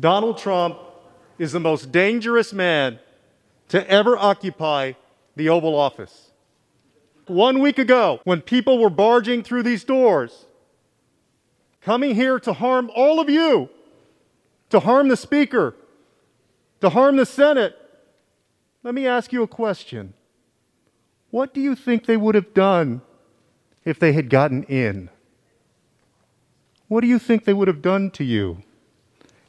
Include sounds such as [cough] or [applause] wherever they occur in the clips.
Donald Trump is the most dangerous man to ever occupy the Oval Office. One week ago, when people were barging through these doors, coming here to harm all of you, to harm the Speaker, to harm the Senate, let me ask you a question. What do you think they would have done if they had gotten in? What do you think they would have done to you?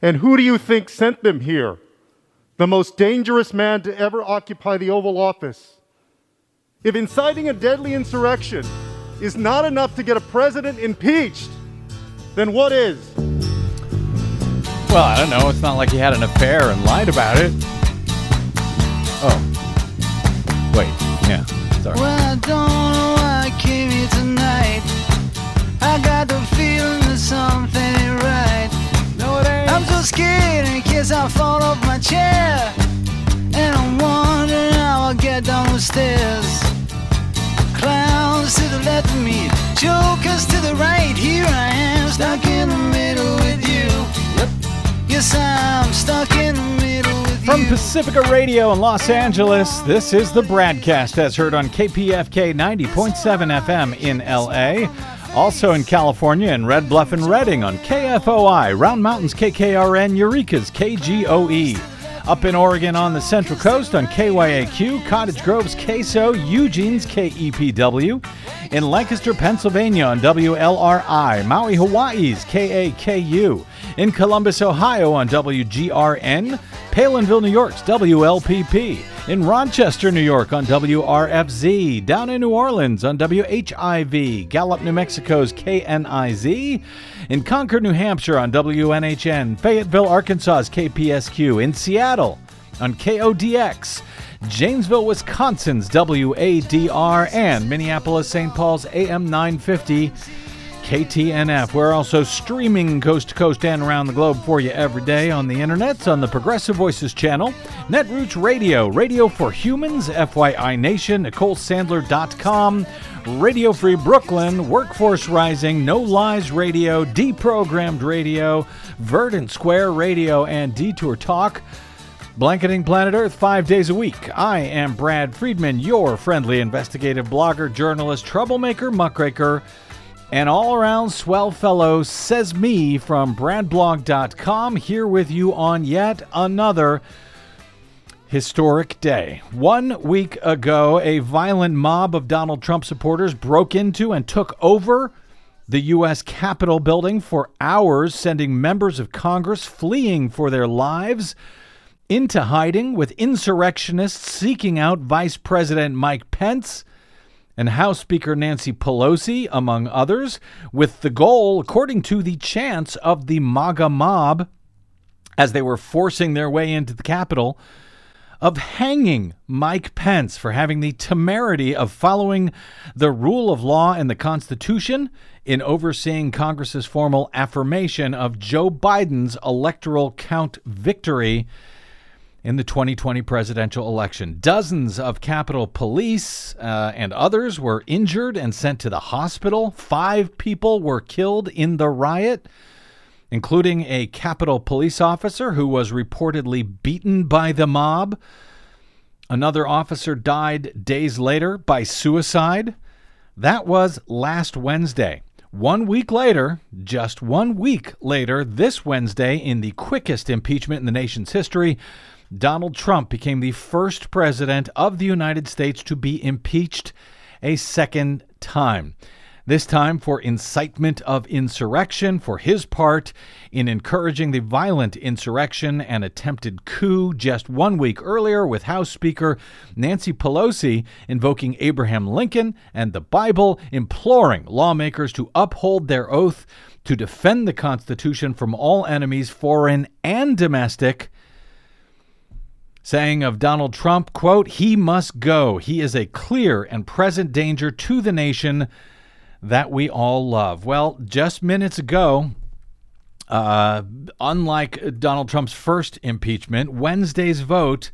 And who do you think sent them here? The most dangerous man to ever occupy the Oval Office. If inciting a deadly insurrection is not enough to get a president impeached, then what is? Well, I don't know. It's not like he had an affair and lied about it. Oh. Wait. Yeah. Sorry. Well, I don't know why I came here tonight. I got the feeling that something ain't right. No, it ain't. I'm so scared in case I fall off my chair. And I'm wondering how I'll get down the stairs. Clowns to the left of me, jokers to the right. Here I am, stuck in the middle with you. Yep. Yes, I'm stuck in the middle with From you. Pacifica Radio in Los Angeles, this is the BradCast as heard on KPFK 90.7 FM in LA. Also in California in Red Bluff and Redding on KFOI, Round Mountains KKRN, Eureka's KGOE. Up in Oregon on the Central Coast on KYAQ, Cottage Grove's KSO, Eugene's KEPW. In Lancaster, Pennsylvania on WLRI, Maui, Hawaii's KAKU. In Columbus, Ohio on WGRN, Palenville, New York's WLPP. In Rochester, New York on WRFZ. Down in New Orleans on WHIV. Gallup, New Mexico's KNIZ. In Concord, New Hampshire on WNHN. Fayetteville, Arkansas's KPSQ. In Seattle on KODX. Janesville, Wisconsin's WADR. And Minneapolis, St. Paul's AM 950. KTNF. We're also streaming coast to coast and around the globe for you every day on the internet on the Progressive Voices channel, Netroots Radio, Radio for Humans, FYI Nation, NicoleSandler.com, Radio Free Brooklyn, Workforce Rising, No Lies Radio, Deprogrammed Radio, Verdant Square Radio, and Detour Talk. Blanketing Planet Earth five days a week. I am Brad Friedman, your friendly investigative blogger, journalist, troublemaker, muckraker, and all around swell fellow, says me from BradBlog.com, here with you on yet another historic day. One week ago, a violent mob of Donald Trump supporters broke into and took over the U.S. Capitol building for hours, sending members of Congress fleeing for their lives into hiding, with insurrectionists seeking out Vice President Mike Pence and House Speaker Nancy Pelosi, among others, with the goal, according to the chants of the MAGA mob, as they were forcing their way into the Capitol, of hanging Mike Pence for having the temerity of following the rule of law and the Constitution in overseeing Congress's formal affirmation of Joe Biden's electoral count victory in the 2020 presidential election. Dozens of Capitol Police uh, and others were injured and sent to the hospital. Five people were killed in the riot, including a Capitol police officer who was reportedly beaten by the mob. Another officer died days later by suicide. That was last Wednesday. One week later, just one week later, this Wednesday, in the quickest impeachment in the nation's history, Donald Trump became the first president of the United States to be impeached a second time. This time for incitement of insurrection for his part in encouraging the violent insurrection and attempted coup just one week earlier, with House Speaker Nancy Pelosi invoking Abraham Lincoln and the Bible, imploring lawmakers to uphold their oath to defend the Constitution from all enemies, foreign and domestic saying of Donald Trump, quote, he must go. He is a clear and present danger to the nation that we all love. Well, just minutes ago, uh, unlike Donald Trump's first impeachment, Wednesday's vote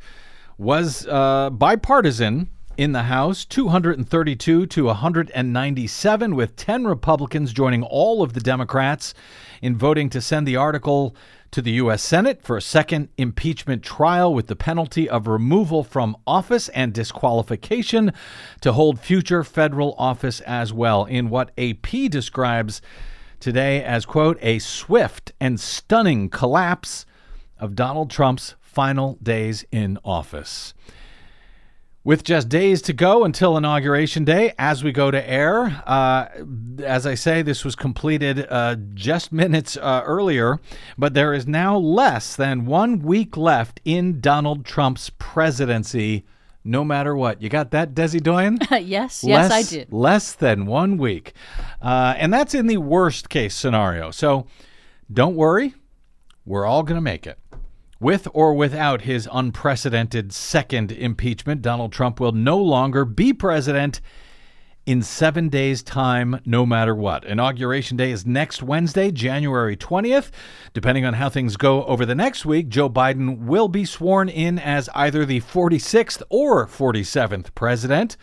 was uh, bipartisan in the House, 232 to 197, with 10 Republicans joining all of the Democrats in voting to send the article to the U.S. Senate for a second impeachment trial with the penalty of removal from office and disqualification to hold future federal office as well, in what AP describes today as, quote, a swift and stunning collapse of Donald Trump's final days in office. With just days to go until Inauguration Day, as we go to air, uh, as I say, this was completed uh, just minutes uh, earlier, but there is now less than one week left in Donald Trump's presidency, no matter what. You got that, Desi Doyen? [laughs] yes, yes, I Less- did. Less than one week. Uh, and that's in the worst case scenario. So don't worry, we're all going to make it. With or without his unprecedented second impeachment, Donald Trump will no longer be president in seven days' time, no matter what. Inauguration Day is next Wednesday, January 20th. Depending on how things go over the next week, Joe Biden will be sworn in as either the 46th or 47th president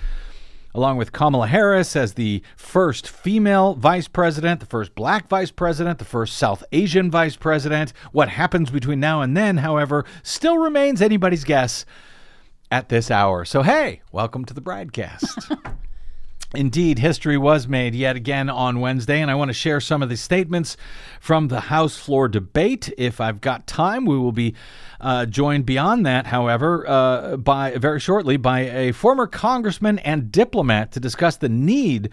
along with Kamala Harris as the first female vice president, the first black vice president, the first South Asian vice president. What happens between now and then, however, still remains anybody's guess at this hour. So, hey, welcome to the BradCast. [laughs] Indeed, history was made yet again on Wednesday, and I want to share some of the statements from the House floor debate. If I've got time, we will be uh, joined beyond that, however, uh, by very shortly by a former congressman and diplomat to discuss the need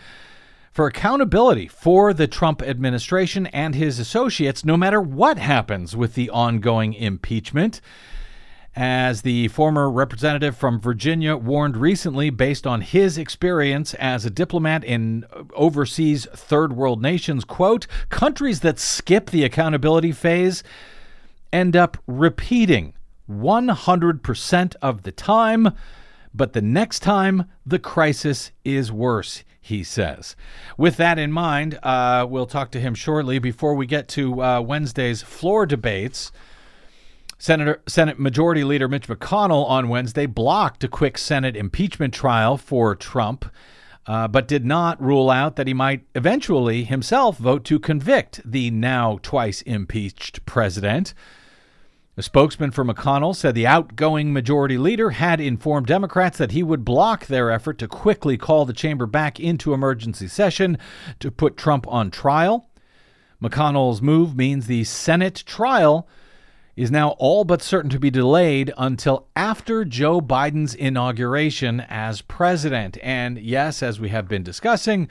for accountability for the Trump administration and his associates, no matter what happens with the ongoing impeachment. As the former representative from Virginia warned recently, based on his experience as a diplomat in overseas third world nations, quote, countries that skip the accountability phase end up repeating 100% of the time, but the next time the crisis is worse, he says. With that in mind, uh, we'll talk to him shortly before we get to uh, Wednesday's floor debates. Senator Senate Majority Leader Mitch McConnell on Wednesday blocked a quick Senate impeachment trial for Trump, uh, but did not rule out that he might eventually himself vote to convict the now twice impeached president. A spokesman for McConnell said the outgoing majority leader had informed Democrats that he would block their effort to quickly call the chamber back into emergency session to put Trump on trial. McConnell's move means the Senate trial is now all but certain to be delayed until after Joe Biden's inauguration as president. And yes, as we have been discussing,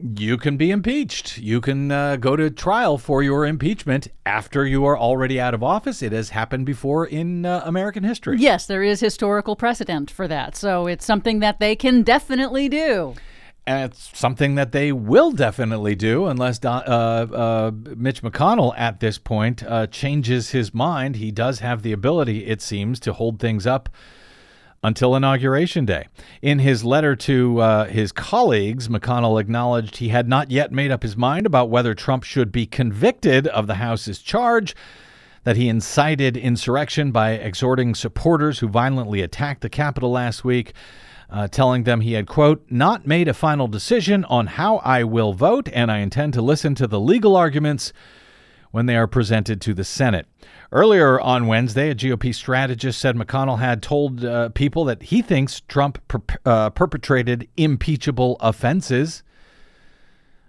you can be impeached. You can uh, go to trial for your impeachment after you are already out of office. It has happened before in uh, American history. Yes, there is historical precedent for that. So it's something that they can definitely do. And it's something that they will definitely do unless Don, uh, uh, Mitch McConnell at this point uh, changes his mind. He does have the ability, it seems, to hold things up until Inauguration Day. In his letter to uh, his colleagues, McConnell acknowledged he had not yet made up his mind about whether Trump should be convicted of the House's charge that he incited insurrection by exhorting supporters who violently attacked the Capitol last week. Uh, telling them he had, quote, not made a final decision on how I will vote, and I intend to listen to the legal arguments when they are presented to the Senate. Earlier on Wednesday, a GOP strategist said McConnell had told uh, people that he thinks Trump per- uh, perpetrated impeachable offenses.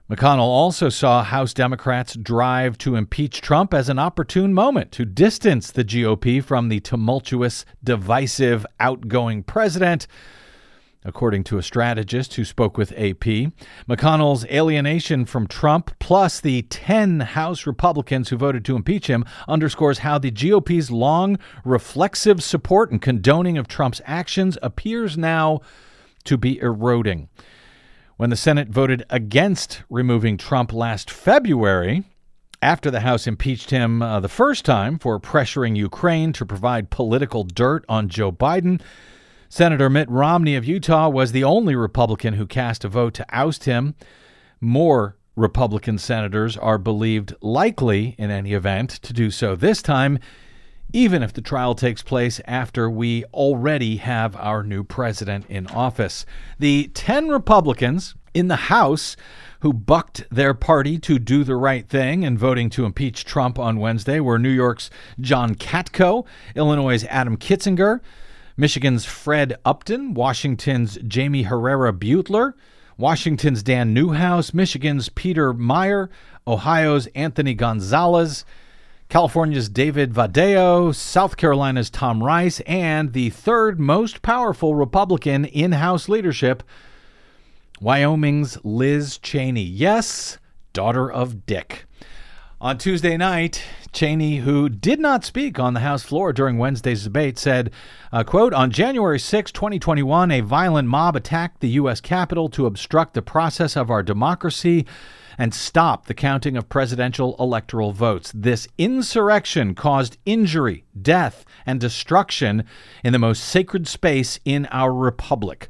McConnell also saw House Democrats drive to impeach Trump as an opportune moment to distance the GOP from the tumultuous, divisive, outgoing president. According to a strategist who spoke with AP, McConnell's alienation from Trump, plus the 10 House Republicans who voted to impeach him, underscores how the GOP's long, reflexive support and condoning of Trump's actions appears now to be eroding. When the Senate voted against removing Trump last February, after the House impeached him uh, the first time for pressuring Ukraine to provide political dirt on Joe Biden, Senator Mitt Romney of Utah was the only Republican who cast a vote to oust him. More Republican senators are believed likely, in any event, to do so this time, even if the trial takes place after we already have our new president in office. The 10 Republicans in the House who bucked their party to do the right thing in voting to impeach Trump on Wednesday were New York's John Katko, Illinois' Adam Kinzinger, Michigan's Fred Upton, Washington's Jamie Herrera Beutler, Washington's Dan Newhouse, Michigan's Peter Meijer, Ohio's Anthony Gonzalez, California's David Valadao, South Carolina's Tom Rice, and the third most powerful Republican in House leadership, Wyoming's Liz Cheney. Yes, daughter of Dick. On Tuesday night, Cheney, who did not speak on the House floor during Wednesday's debate, said, uh, quote, On January 6, 2021, a violent mob attacked the U.S. Capitol to obstruct the process of our democracy and stop the counting of presidential electoral votes. This insurrection caused injury, death, and destruction in the most sacred space in our republic.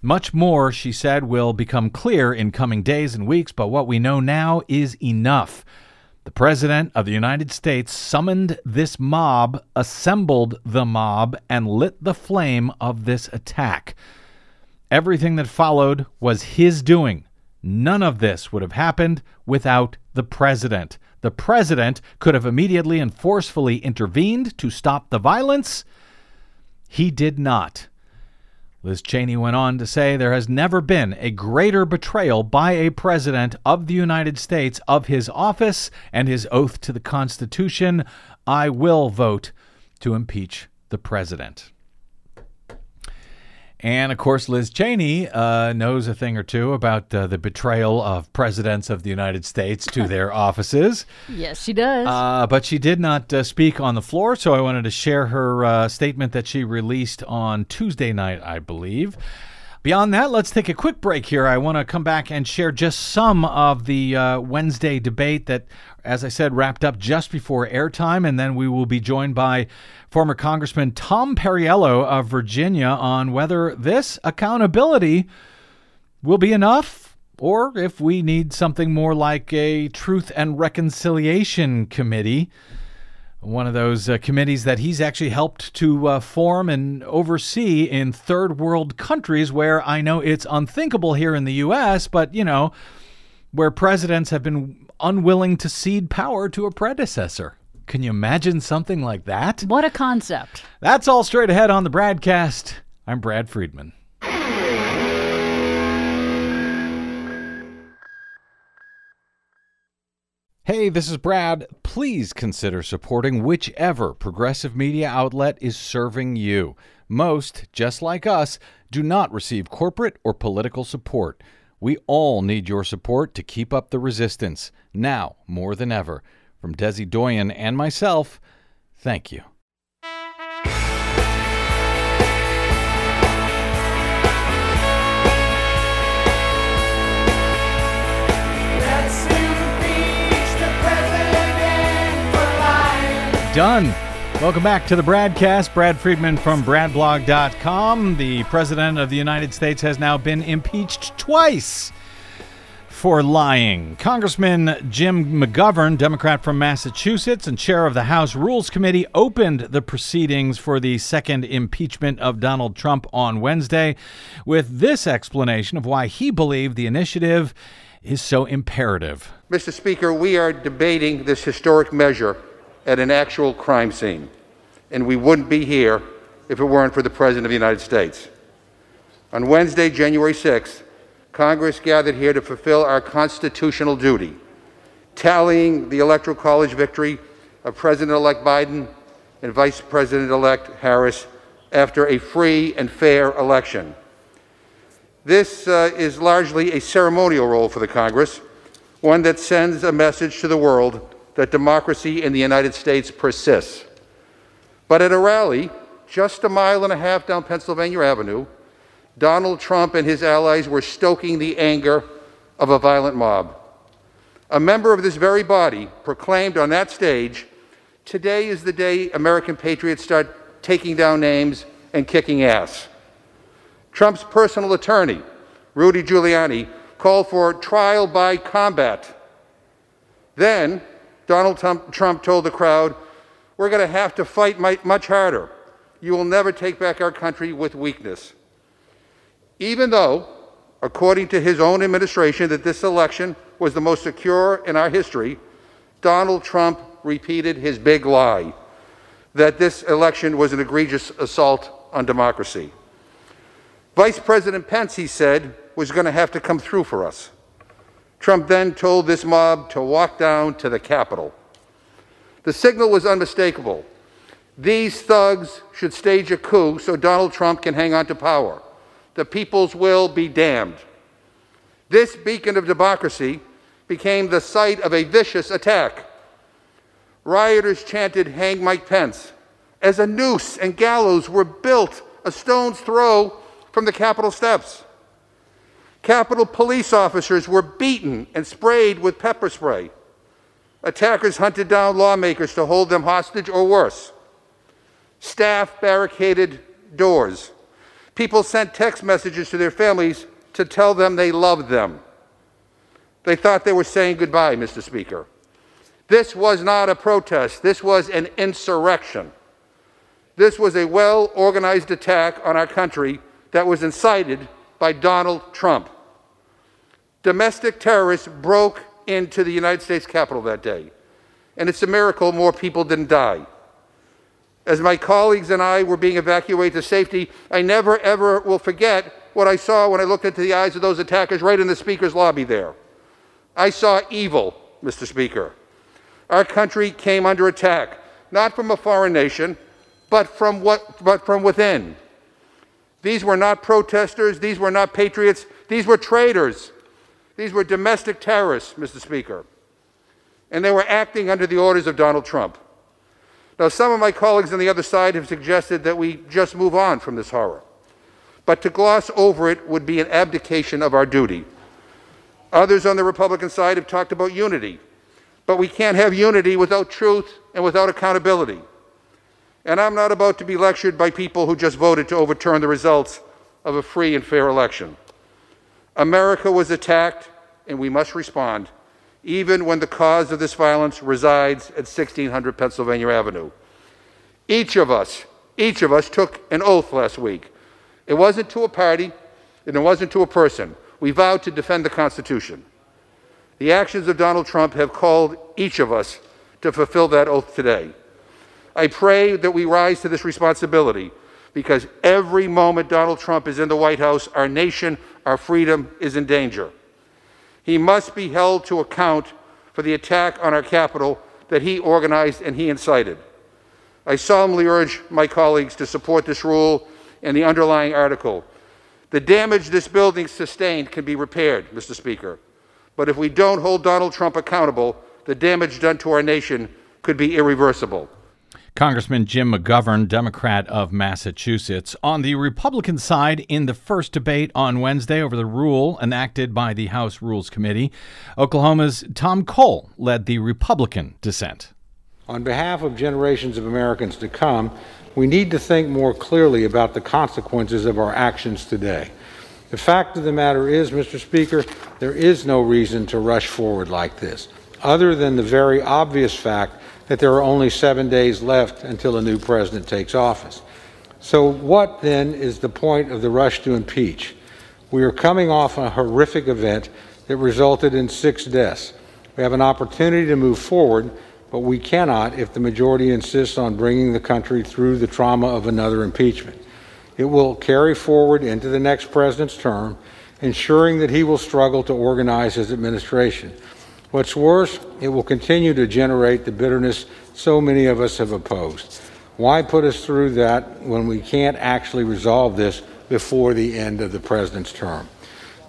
Much more, she said, will become clear in coming days and weeks, but what we know now is enough. The President of the United States summoned this mob, assembled the mob, and lit the flame of this attack. Everything that followed was his doing. None of this would have happened without the president. The president could have immediately and forcefully intervened to stop the violence. He did not. Liz Cheney went on to say there has never been a greater betrayal by a president of the United States of his office and his oath to the Constitution. I will vote to impeach the president. And of course, Liz Cheney uh, knows a thing or two about uh, the betrayal of presidents of the United States to their [laughs] offices. Yes, she does. Uh, but she did not uh, speak on the floor, so I wanted to share her uh, statement that she released on Tuesday night, I believe. Beyond that, let's take a quick break here. I want to come back and share just some of the uh, Wednesday debate that, as I said, wrapped up just before airtime. And then we will be joined by former Congressman Tom Perriello of Virginia on whether this accountability will be enough or if we need something more like a Truth and Reconciliation Committee one of those uh, committees that he's actually helped to uh, form and oversee in third world countries where I know it's unthinkable here in the U.S., but, you know, where presidents have been unwilling to cede power to a predecessor. Can you imagine something like that? What a concept. That's all straight ahead on the BradCast. I'm Brad Friedman. Hey, this is Brad. Please consider supporting whichever progressive media outlet is serving you. Most, just like us, do not receive corporate or political support. We all need your support to keep up the resistance, now more than ever. From Desi Doyen and myself, thank you. Done. Welcome back to the BradCast. Brad Friedman from BradBlog.com. The President of the United States has now been impeached twice for lying. Congressman Jim McGovern, Democrat from Massachusetts and chair of the House Rules Committee, opened the proceedings for the second impeachment of Donald Trump on Wednesday with this explanation of why he believed the initiative is so imperative. Mr. Speaker, we are debating this historic measure at an actual crime scene, and we wouldn't be here if it weren't for the President of the United States. On Wednesday, January 6th, Congress gathered here to fulfill our constitutional duty, tallying the Electoral College victory of President elect Biden and Vice President elect Harris after a free and fair election. This uh, is largely a ceremonial role for the Congress, one that sends a message to the world that democracy in the United States persists. But at a rally just a mile and a half down Pennsylvania Avenue, Donald Trump and his allies were stoking the anger of a violent mob. A member of this very body proclaimed on that stage, Today is the day American patriots start taking down names and kicking ass. Trump's personal attorney, Rudy Giuliani, called for trial by combat. Then, Donald Trump told the crowd, we're going to have to fight much harder. You will never take back our country with weakness. Even though, according to his own administration, that this election was the most secure in our history, Donald Trump repeated his big lie that this election was an egregious assault on democracy. Vice President Pence, he said, was going to have to come through for us. Trump then told this mob to walk down to the Capitol. The signal was unmistakable. These thugs should stage a coup so Donald Trump can hang on to power. The people's will be damned. This beacon of democracy became the site of a vicious attack. Rioters chanted, Hang Mike Pence, as a noose and gallows were built a stone's throw from the Capitol steps. Capitol police officers were beaten and sprayed with pepper spray. Attackers hunted down lawmakers to hold them hostage or worse. Staff barricaded doors. People sent text messages to their families to tell them they loved them. They thought they were saying goodbye, Mr. Speaker. This was not a protest, this was an insurrection. This was a well organized attack on our country that was incited by Donald Trump. Domestic terrorists broke into the United States Capitol that day, and it's a miracle more people didn't die. As my colleagues and I were being evacuated to safety, I never ever will forget what I saw when I looked into the eyes of those attackers right in the Speaker's lobby there. I saw evil, Mr. Speaker. Our country came under attack, not from a foreign nation, but from, what, but from within. These were not protesters, these were not patriots, these were traitors. These were domestic terrorists, Mr. Speaker. And they were acting under the orders of Donald Trump. Now, some of my colleagues on the other side have suggested that we just move on from this horror. But to gloss over it would be an abdication of our duty. Others on the Republican side have talked about unity. But we can't have unity without truth and without accountability. And I'm not about to be lectured by people who just voted to overturn the results of a free and fair election. America was attacked, and we must respond, even when the cause of this violence resides at 1600 Pennsylvania Avenue. Each of us, each of us took an oath last week. It wasn't to a party, and it wasn't to a person. We vowed to defend the Constitution. The actions of Donald Trump have called each of us to fulfill that oath today. I pray that we rise to this responsibility because every moment Donald Trump is in the White House, our nation, our freedom is in danger. He must be held to account for the attack on our Capitol that he organized and he incited. I solemnly urge my colleagues to support this rule and the underlying article. The damage this building sustained can be repaired, Mr. Speaker. But if we don't hold Donald Trump accountable, the damage done to our nation could be irreversible. Congressman Jim McGovern, Democrat of Massachusetts. On the Republican side, in the first debate on Wednesday over the rule enacted by the House Rules Committee, Oklahoma's Tom Cole led the Republican dissent. On behalf of generations of Americans to come, we need to think more clearly about the consequences of our actions today. The fact of the matter is, Mr. Speaker, there is no reason to rush forward like this, other than the very obvious fact that there are only seven days left until a new president takes office. So, what then is the point of the rush to impeach? We are coming off a horrific event that resulted in six deaths. We have an opportunity to move forward, but we cannot if the majority insists on bringing the country through the trauma of another impeachment. It will carry forward into the next president's term, ensuring that he will struggle to organize his administration. What's worse, it will continue to generate the bitterness so many of us have opposed. Why put us through that when we can't actually resolve this before the end of the president's term?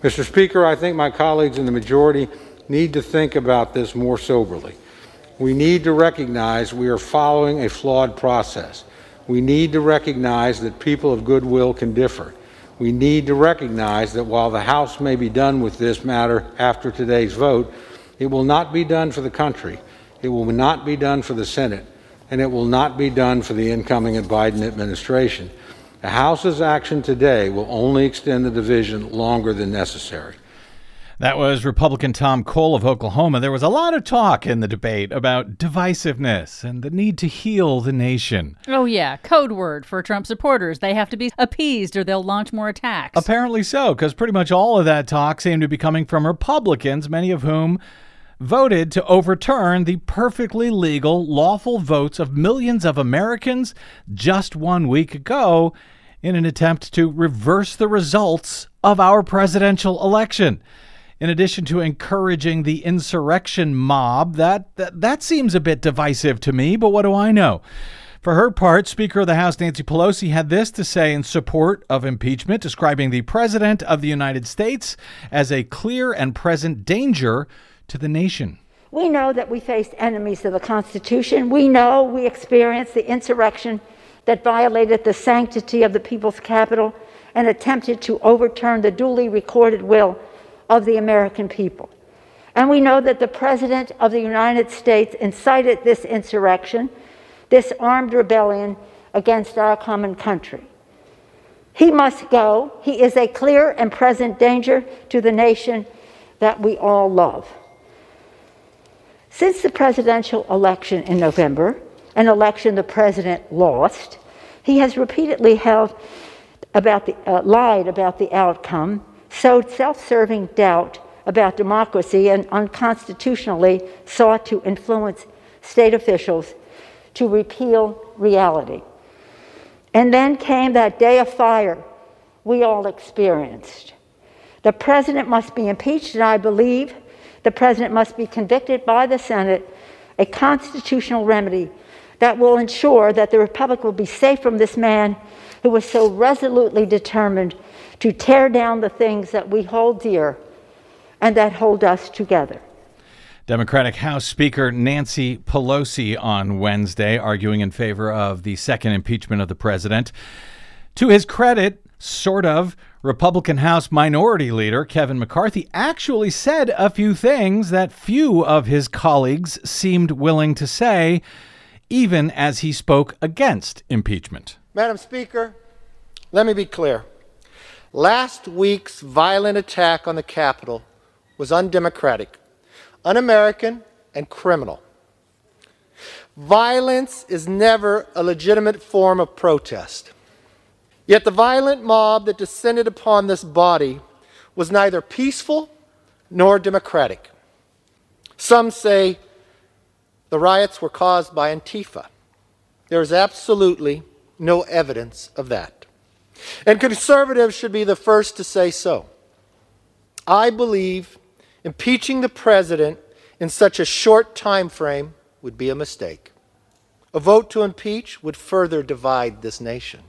Mr. Speaker, I think my colleagues in the majority need to think about this more soberly. We need to recognize we are following a flawed process. We need to recognize that people of goodwill can differ. We need to recognize that while the House may be done with this matter after today's vote, it will not be done for the country. It will not be done for the Senate. And it will not be done for the incoming Biden administration. The House's action today will only extend the division longer than necessary. That was Republican Tom Cole of Oklahoma. There was a lot of talk in the debate about divisiveness and the need to heal the nation. Oh, yeah. Code word for Trump supporters. They have to be appeased or they'll launch more attacks. Apparently so, because pretty much all of that talk seemed to be coming from Republicans, many of whom voted to overturn the perfectly legal, lawful votes of millions of Americans just one week ago in an attempt to reverse the results of our presidential election in addition to encouraging the insurrection mob. That, that, that seems a bit divisive to me, but what do I know? For her part, Speaker of the House Nancy Pelosi had this to say in support of impeachment, describing the President of the United States as a clear and present danger to the nation. We know that we faced enemies of the Constitution. We know we experienced the insurrection that violated the sanctity of the people's Capitol and attempted to overturn the duly recorded will of the American people. And we know that the President of the United States incited this insurrection, this armed rebellion against our common country. He must go. He is a clear and present danger to the nation that we all love. Since the presidential election in November, an election the president lost, he has repeatedly held about the, uh, lied about the outcome sowed self serving doubt about democracy and unconstitutionally sought to influence state officials to repeal reality. And then came that day of fire we all experienced. The president must be impeached, and I believe the president must be convicted by the Senate, a constitutional remedy that will ensure that the Republic will be safe from this man who was so resolutely determined to tear down the things that we hold dear and that hold us together. Democratic House Speaker Nancy Pelosi on Wednesday arguing in favor of the second impeachment of the president. To his credit, sort of, Republican House Minority Leader Kevin McCarthy actually said a few things that few of his colleagues seemed willing to say, even as he spoke against impeachment. Madam Speaker, let me be clear. Last week's violent attack on the Capitol was undemocratic, un American, and criminal. Violence is never a legitimate form of protest. Yet the violent mob that descended upon this body was neither peaceful nor democratic. Some say the riots were caused by Antifa. There is absolutely no evidence of that. And conservatives should be the first to say so. I believe impeaching the president in such a short time frame would be a mistake. A vote to impeach would further divide this nation.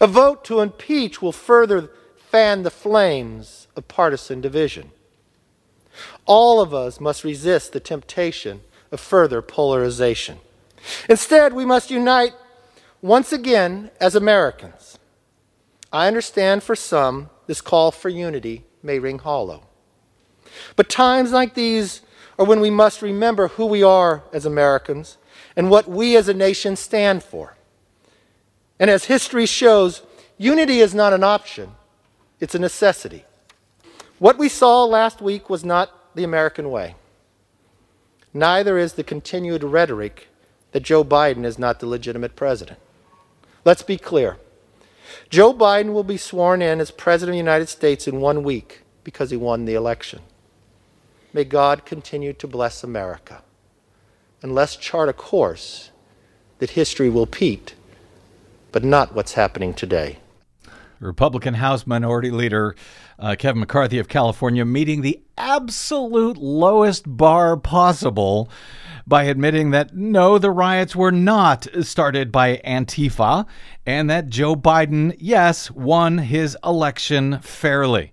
A vote to impeach will further fan the flames of partisan division. All of us must resist the temptation of further polarization. Instead, we must unite once again as Americans. I understand for some this call for unity may ring hollow. But times like these are when we must remember who we are as Americans and what we as a nation stand for. And as history shows, unity is not an option, it's a necessity. What we saw last week was not the American way. Neither is the continued rhetoric that Joe Biden is not the legitimate president. Let's be clear. Joe Biden will be sworn in as President of the United States in one week because he won the election. May God continue to bless America. And let's chart a course that history will repeat, but not what's happening today. Republican House Minority Leader uh, Kevin McCarthy of California meeting the absolute lowest bar possible by admitting that no, the riots were not started by Antifa and that Joe Biden, yes, won his election fairly.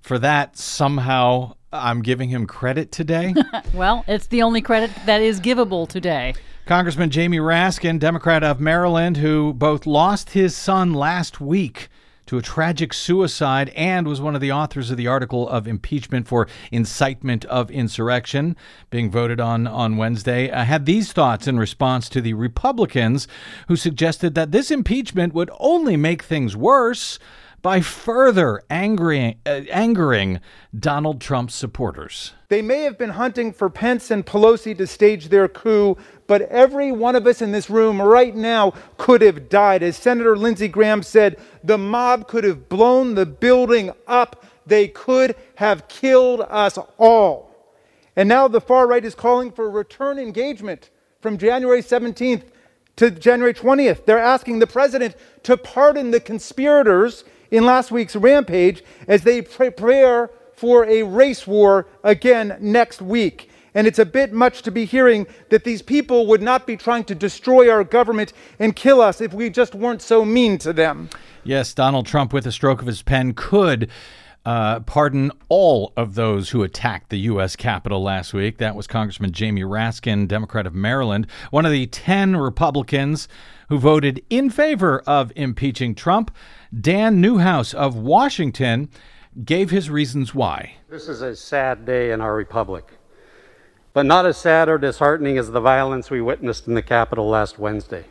For that, somehow, I'm giving him credit today. [laughs] well, it's the only credit that is givable today. Congressman Jamie Raskin, Democrat of Maryland, who both lost his son last week to a tragic suicide and was one of the authors of the article of impeachment for incitement of insurrection being voted on on Wednesday, uh, had these thoughts in response to the Republicans who suggested that this impeachment would only make things worse by further angering, uh, angering Donald Trump's supporters. They may have been hunting for Pence and Pelosi to stage their coup, but every one of us in this room right now could have died. As Senator Lindsey Graham said, the mob could have blown the building up. They could have killed us all. And now the far right is calling for return engagement from January 17th to January 20th. They're asking the president to pardon the conspirators in last week's rampage as they prepare for a race war again next week. And it's a bit much to be hearing that these people would not be trying to destroy our government and kill us if we just weren't so mean to them. Yes, Donald Trump, with a stroke of his pen, could uh, pardon all of those who attacked the U.S. Capitol last week. That was Congressman Jamie Raskin, Democrat of Maryland, one of the 10 Republicans who voted in favor of impeaching Trump. Dan Newhouse of Washington gave his reasons why. This is a sad day in our republic, but not as sad or disheartening as the violence we witnessed in the Capitol last Wednesday.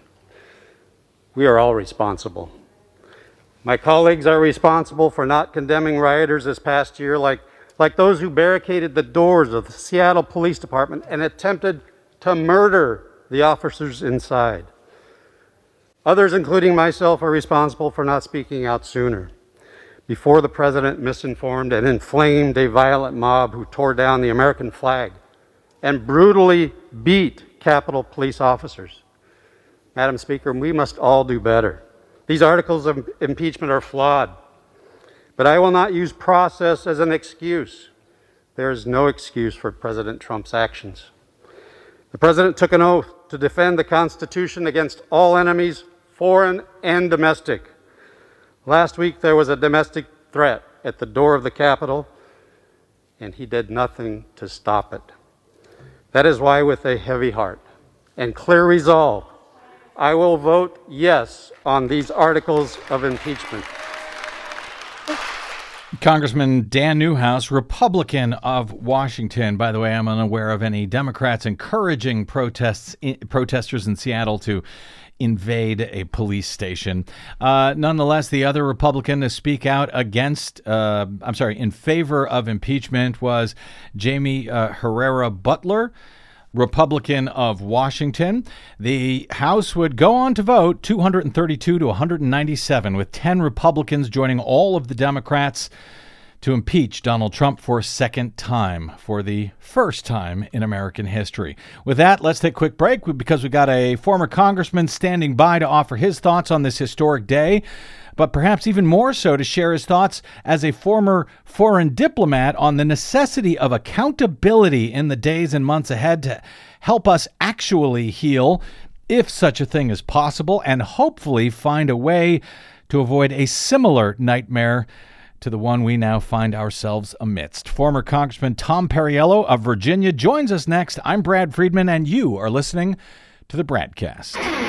We are all responsible. My colleagues are responsible for not condemning rioters this past year, like, like those who barricaded the doors of the Seattle Police Department and attempted to murder the officers inside. Others, including myself, are responsible for not speaking out sooner. Before the president misinformed and inflamed a violent mob who tore down the American flag and brutally beat Capitol police officers. Madam Speaker, we must all do better. These articles of impeachment are flawed, but I will not use process as an excuse. There is no excuse for President Trump's actions. The president took an oath to defend the Constitution against all enemies, foreign and domestic. Last week there was a domestic threat at the door of the Capitol, and he did nothing to stop it. That is why, with a heavy heart and clear resolve, I will vote yes on these articles of impeachment. Congressman Dan Newhouse, Republican of Washington. By the way, I'm unaware of any Democrats encouraging protests protesters in Seattle to invade a police station. Uh, nonetheless, the other Republican to speak out against, uh, I'm sorry, in favor of impeachment was Jamie uh, Herrera Beutler. Republican of Washington. The House would go on to vote 232 to 197, with 10 Republicans joining all of the Democrats to impeach Donald Trump for a second time, for the first time in American history. With that, let's take a quick break because we've got a former congressman standing by to offer his thoughts on this historic day but perhaps even more so to share his thoughts as a former foreign diplomat on the necessity of accountability in the days and months ahead to help us actually heal, if such a thing is possible, and hopefully find a way to avoid a similar nightmare to the one we now find ourselves amidst. Former Congressman Tom Perriello of Virginia joins us next. I'm Brad Friedman, and you are listening to the BradCast.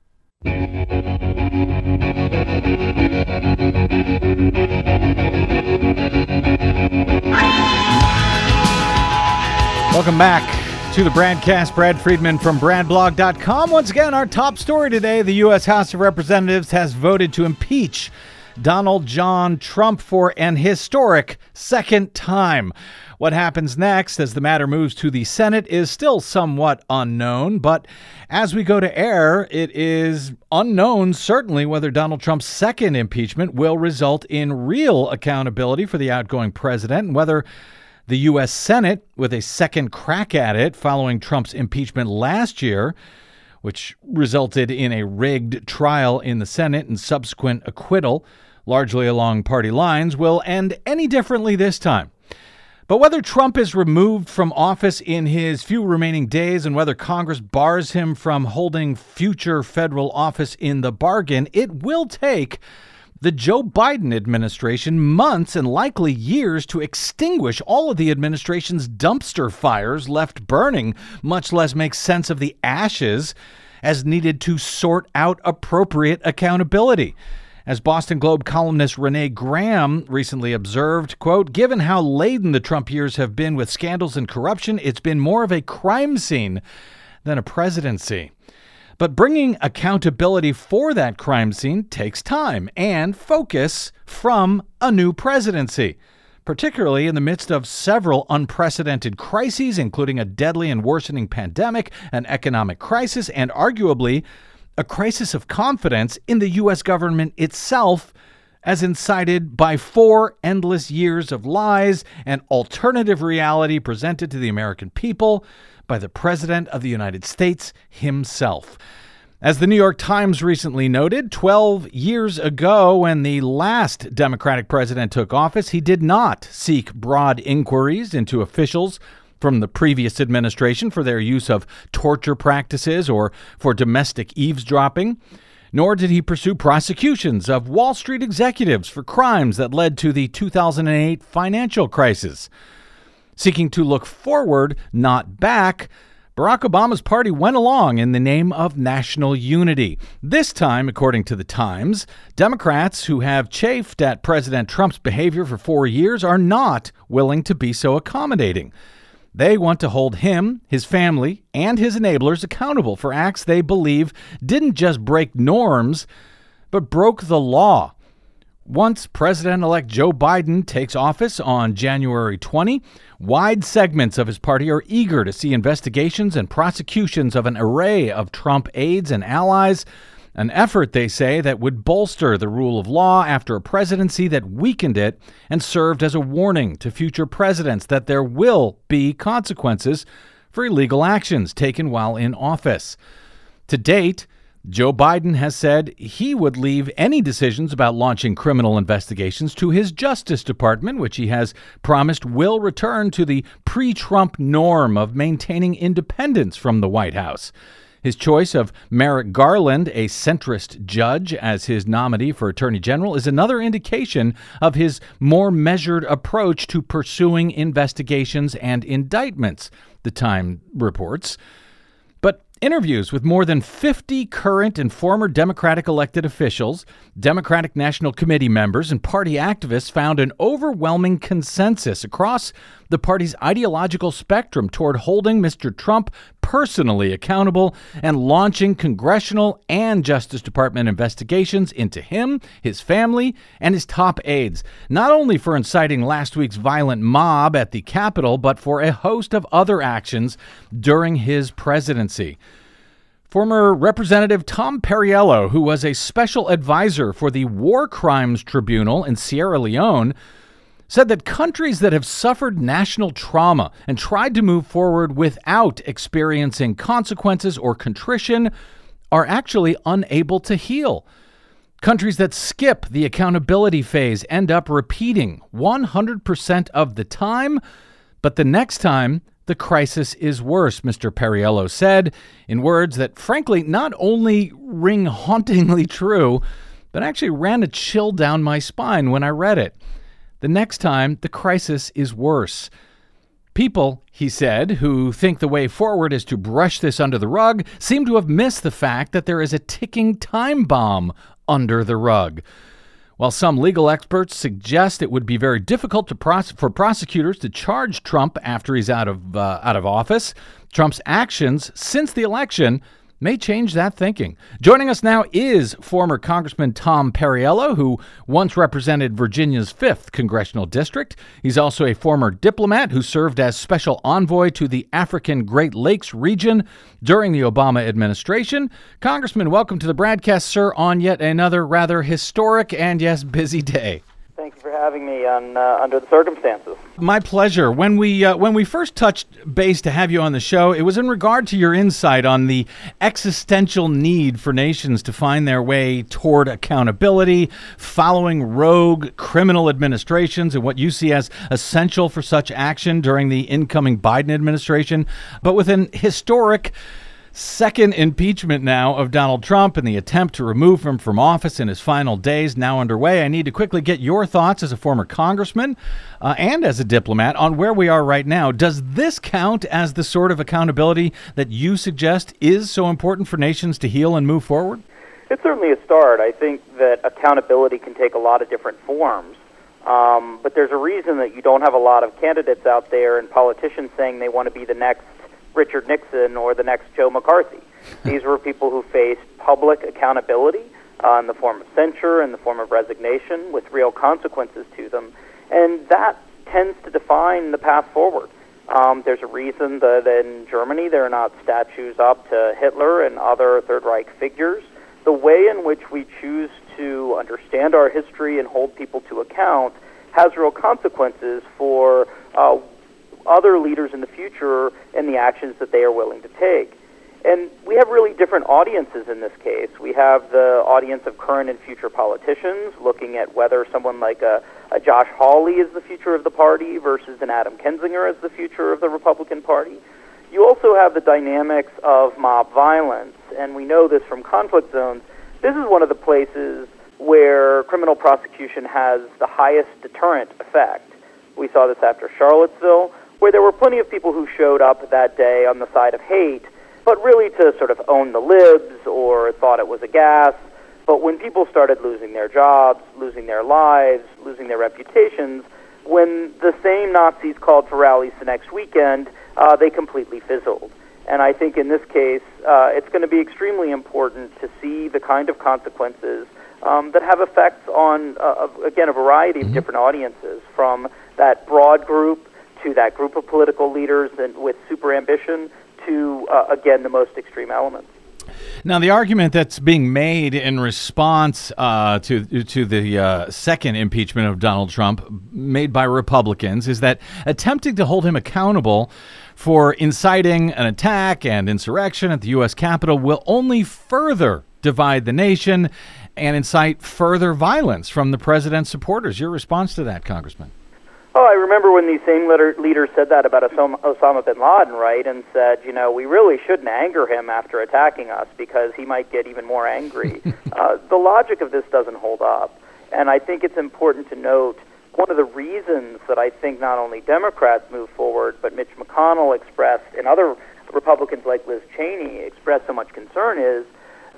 Welcome back to the BradCast. Brad Friedman from BradBlog.com. Once again, our top story today the U.S. House of Representatives has voted to impeach Donald John Trump for an historic second time. What happens next as the matter moves to the Senate is still somewhat unknown, but as we go to air, it is unknown, certainly, whether Donald Trump's second impeachment will result in real accountability for the outgoing president and whether the U.S. Senate, with a second crack at it following Trump's impeachment last year, which resulted in a rigged trial in the Senate and subsequent acquittal, largely along party lines, will end any differently this time. But whether Trump is removed from office in his few remaining days and whether Congress bars him from holding future federal office in the bargain, it will take the Joe Biden administration months and likely years to extinguish all of the administration's dumpster fires left burning, much less make sense of the ashes as needed to sort out appropriate accountability. As Boston Globe columnist Renee Graham recently observed, quote, given how laden the Trump years have been with scandals and corruption, it's been more of a crime scene than a presidency. But bringing accountability for that crime scene takes time and focus from a new presidency, particularly in the midst of several unprecedented crises, including a deadly and worsening pandemic, an economic crisis, and arguably a crisis of confidence in the U.S. government itself, as incited by four endless years of lies and alternative reality presented to the American people by the President of the United States himself. As the New York Times recently noted, 12 years ago, when the last Democratic president took office, he did not seek broad inquiries into officials from the previous administration for their use of torture practices or for domestic eavesdropping. Nor did he pursue prosecutions of Wall Street executives for crimes that led to the 2008 financial crisis. Seeking to look forward, not back, Barack Obama's party went along in the name of national unity. This time, according to the Times, Democrats who have chafed at President Trump's behavior for four years are not willing to be so accommodating. They want to hold him, his family, and his enablers accountable for acts they believe didn't just break norms, but broke the law. Once President elect Joe Biden takes office on January 20, wide segments of his party are eager to see investigations and prosecutions of an array of Trump aides and allies an effort, they say, that would bolster the rule of law after a presidency that weakened it and served as a warning to future presidents that there will be consequences for illegal actions taken while in office. To date, Joe Biden has said he would leave any decisions about launching criminal investigations to his Justice Department, which he has promised will return to the pre Trump norm of maintaining independence from the White House. His choice of Merrick Garland, a centrist judge, as his nominee for Attorney General is another indication of his more measured approach to pursuing investigations and indictments, the Time reports. Interviews with more than 50 current and former Democratic elected officials, Democratic National Committee members, and party activists found an overwhelming consensus across the party's ideological spectrum toward holding Mr. Trump personally accountable and launching congressional and Justice Department investigations into him, his family, and his top aides, not only for inciting last week's violent mob at the Capitol, but for a host of other actions during his presidency. Former Representative Tom Perriello, who was a special advisor for the War Crimes Tribunal in Sierra Leone, said that countries that have suffered national trauma and tried to move forward without experiencing consequences or contrition are actually unable to heal. Countries that skip the accountability phase end up repeating 100% of the time, but the next time the crisis is worse, Mr. Perriello said, in words that frankly not only ring hauntingly true, but actually ran a chill down my spine when I read it. The next time, the crisis is worse. People, he said, who think the way forward is to brush this under the rug seem to have missed the fact that there is a ticking time bomb under the rug. While some legal experts suggest it would be very difficult pros- for prosecutors to charge Trump after he's out of uh, out of office, Trump's actions since the election may change that thinking. Joining us now is former Congressman Tom Perriello, who once represented Virginia's 5th congressional district. He's also a former diplomat who served as special envoy to the African Great Lakes region during the Obama administration. Congressman, welcome to the broadcast, sir, on yet another rather historic and, yes, busy day. Thank you for having me on uh, under the circumstances. My pleasure. When we uh, when we first touched base to have you on the show, it was in regard to your insight on the existential need for nations to find their way toward accountability, following rogue criminal administrations, and what you see as essential for such action during the incoming Biden administration, but with an historic second impeachment now of Donald Trump and the attempt to remove him from office in his final days now underway. I need to quickly get your thoughts as a former congressman uh, and as a diplomat on where we are right now. Does this count as the sort of accountability that you suggest is so important for nations to heal and move forward? It's certainly a start. I think that accountability can take a lot of different forms. Um, but there's a reason that you don't have a lot of candidates out there and politicians saying they want to be the next Richard Nixon or the next Joe McCarthy. [laughs] These were people who faced public accountability uh, in the form of censure, in the form of resignation, with real consequences to them. And that tends to define the path forward. Um, there's a reason that in Germany there are not statues up to Hitler and other Third Reich figures. The way in which we choose to understand our history and hold people to account has real consequences for uh, other leaders in the future and the actions that they are willing to take. And we have really different audiences in this case. We have the audience of current and future politicians looking at whether someone like a, a Josh Hawley is the future of the party versus an Adam Kinzinger as the future of the Republican Party. You also have the dynamics of mob violence, and we know this from conflict zones. This is one of the places where criminal prosecution has the highest deterrent effect. We saw this after Charlottesville where there were plenty of people who showed up that day on the side of hate, but really to sort of own the libs or thought it was a gas. But when people started losing their jobs, losing their lives, losing their reputations, when the same Nazis called for rallies the next weekend, uh, they completely fizzled. And I think in this case, uh, it's going to be extremely important to see the kind of consequences um, that have effects on, uh, again, a variety of mm-hmm. different audiences, from that broad group to that group of political leaders and with super ambition to, uh, again, the most extreme elements. Now, the argument that's being made in response uh, to to the uh, second impeachment of Donald Trump, made by Republicans, is that attempting to hold him accountable for inciting an attack and insurrection at the U.S. Capitol will only further divide the nation and incite further violence from the president's supporters. Your response to that, Congressman? Oh, I remember when these same leaders said that about Osama bin Laden, right? And said, you know, we really shouldn't anger him after attacking us because he might get even more angry. [laughs] uh, the logic of this doesn't hold up. And I think it's important to note one of the reasons that I think not only Democrats move forward, but Mitch McConnell expressed, and other Republicans like Liz Cheney expressed so much concern is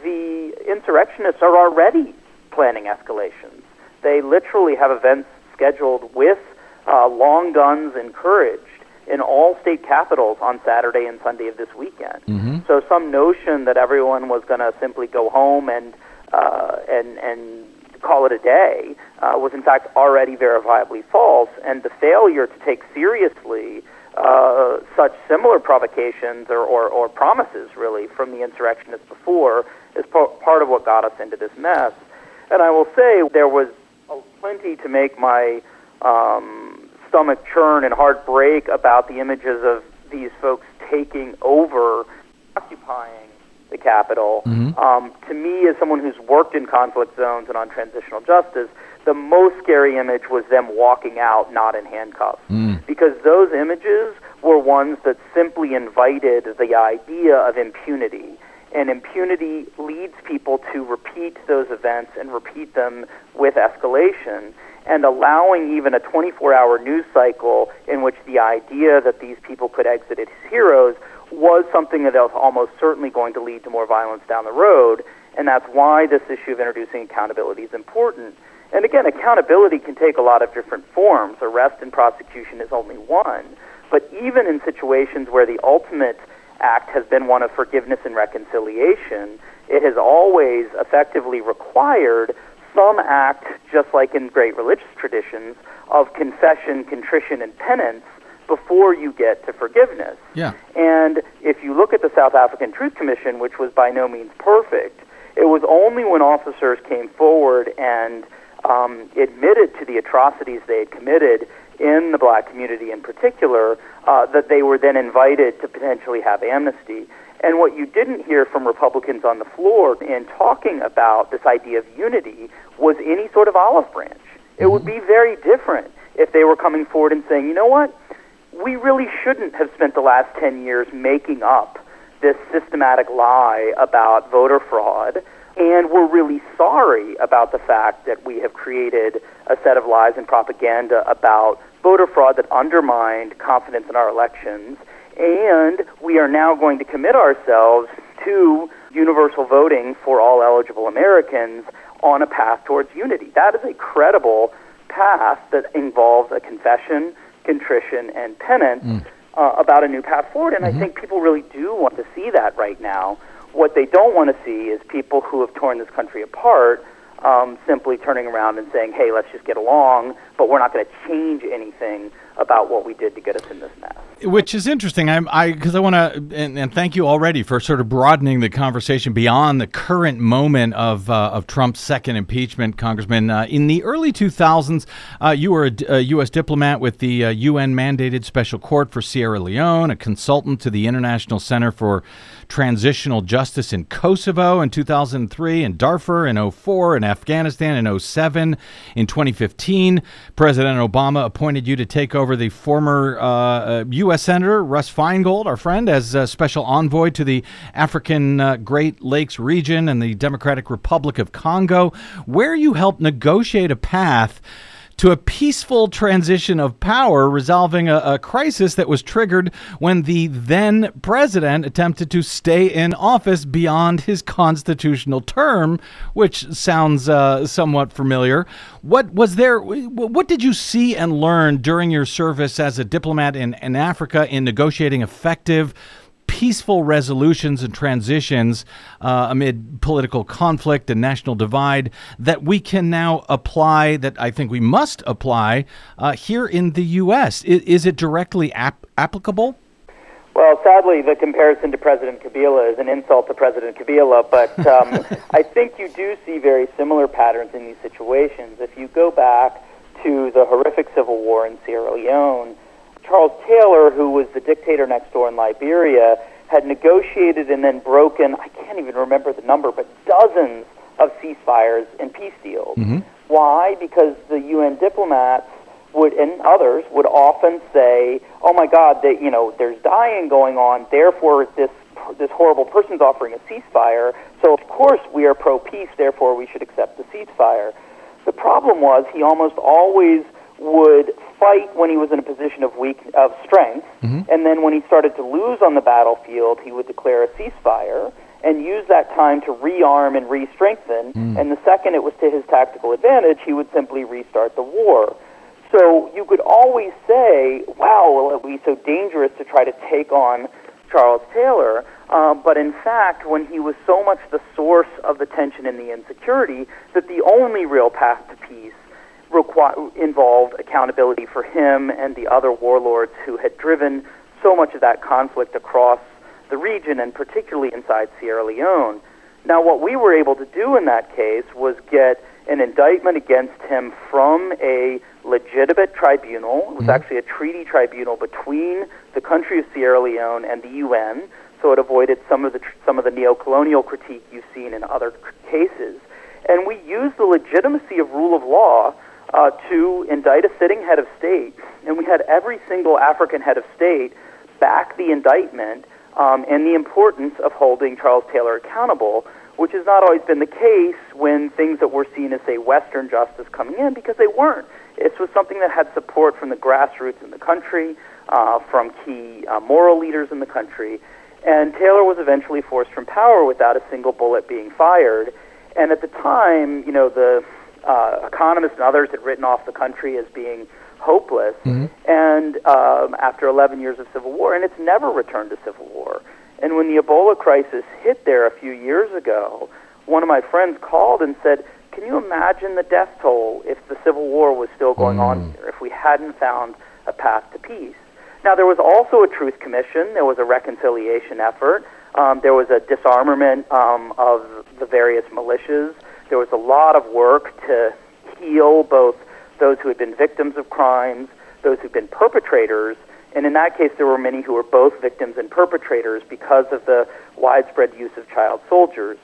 the insurrectionists are already planning escalations. They literally have events scheduled with uh, long guns encouraged in all state capitals on Saturday and Sunday of this weekend. Mm-hmm. So some notion that everyone was going to simply go home and uh, and and call it a day uh, was in fact already verifiably false, and the failure to take seriously uh, such similar provocations or, or, or promises, really, from the insurrectionists before is po- part of what got us into this mess. And I will say there was plenty to make my um, stomach churn and heart break about the images of these folks taking over, occupying the Capitol. Mm-hmm. Um, to me, as someone who's worked in conflict zones and on transitional justice, the most scary image was them walking out not in handcuffs. Mm. Because those images were ones that simply invited the idea of impunity. And impunity leads people to repeat those events and repeat them with escalation and allowing even a 24 hour news cycle in which the idea that these people could exit as heroes was something that was almost certainly going to lead to more violence down the road. And that's why this issue of introducing accountability is important. And again, accountability can take a lot of different forms. Arrest and prosecution is only one. But even in situations where the ultimate act has been one of forgiveness and reconciliation, it has always effectively required some act, just like in great religious traditions, of confession, contrition, and penance before you get to forgiveness. Yeah. And if you look at the South African Truth Commission, which was by no means perfect, it was only when officers came forward and um, admitted to the atrocities they had committed in the black community in particular, uh, that they were then invited to potentially have amnesty. And what you didn't hear from Republicans on the floor in talking about this idea of unity was any sort of olive branch. It would be very different if they were coming forward and saying, you know what, we really shouldn't have spent the last 10 years making up this systematic lie about voter fraud. And we're really sorry about the fact that we have created a set of lies and propaganda about voter fraud that undermined confidence in our elections. And we are now going to commit ourselves to universal voting for all eligible Americans on a path towards unity. That is a credible path that involves a confession, contrition, and penance mm. uh, about a new path forward. And mm-hmm. I think people really do want to see that right now. What they don't want to see is people who have torn this country apart um, simply turning around and saying, hey, let's just get along, but we're not going to change anything about what we did to get us in this mess. Which is interesting. I'm, I because I want to and, and, thank you already for sort of broadening the conversation beyond the current moment of uh, of Trump's second impeachment, Congressman. Uh, in the early 2000s, uh, you were a, a, U.S. diplomat with the UN uh, mandated Special Court for Sierra Leone, a consultant to the International Center for Transitional Justice in Kosovo in 2003, in Darfur in 04, in Afghanistan in 07. In 2015, President Obama appointed you to take over the former U.S. U.S. Senator Russ Feingold, our friend, as a special envoy to the African uh, Great Lakes region and the Democratic Republic of Congo, where you helped negotiate a path to a peaceful transition of power, resolving a, a, crisis that was triggered when the then president attempted to stay in office beyond his constitutional term, which sounds uh, somewhat familiar. What was there? What did you see and learn during your service as a diplomat in, in Africa in negotiating effective? Peaceful resolutions and transitions uh, amid political conflict and national divide that we can now apply, that I think we must apply uh, here in the U.S. Is, is it directly ap- applicable? Well, sadly, the comparison to President Kabila is an insult to President Kabila, but um, [laughs] I think you do see very similar patterns in these situations. If you go back to the horrific civil war in Sierra Leone, Charles Taylor, who was the dictator next door in Liberia, had negotiated and then broken, I can't even remember the number, but dozens of ceasefires and peace deals. Mm-hmm. Why? Because the UN diplomats would and others would often say, "Oh my God, that you know, there's dying going on. Therefore, this this horrible person's offering a ceasefire. So of course we are pro peace. Therefore, we should accept the ceasefire." The problem was he almost always would fight when he was in a position of weak of strength, mm-hmm. and then when he started to lose on the battlefield, he would declare a ceasefire and use that time to rearm and re-strengthen. Mm. And the second it was to his tactical advantage, he would simply restart the war. So you could always say, "Wow, well, it would be so dangerous to try to take on Charles Taylor." Uh, but in fact, when he was so much the source of the tension and the insecurity, that the only real path to peace requ- involved accountability for him and the other warlords who had driven so much of that conflict across the region and particularly inside Sierra Leone. Now, what we were able to do in that case was get an indictment against him from a legitimate tribunal. It was mm-hmm. actually a treaty tribunal between the country of Sierra Leone and the UN, so it avoided some of the some of the neo-colonial critique you've seen in other c- cases. And we used the legitimacy of rule of law uh, to indict a sitting head of state, and we had every single African head of state back the indictment um, and the importance of holding Charles Taylor accountable, which has not always been the case when things that were seen as, say, Western justice coming in, because they weren't. This was something that had support from the grassroots in the country, uh, from key uh, moral leaders in the country, and Taylor was eventually forced from power without a single bullet being fired. And at the time, you know, the uh, economists and others had written off the country as being hopeless. Mm-hmm. And um, after 11 years of civil war, and it's never returned to civil war. And when the Ebola crisis hit there a few years ago, one of my friends called and said, "Can you imagine the death toll if the civil war was still going mm. on here? If we hadn't found a path to peace?" Now there was also a truth commission. There was a reconciliation effort. Um, there was a disarmament um, of the various militias. There was a lot of work to heal both those who had been victims of crimes, those who'd been perpetrators, and in that case, there were many who were both victims and perpetrators because of the widespread use of child soldiers.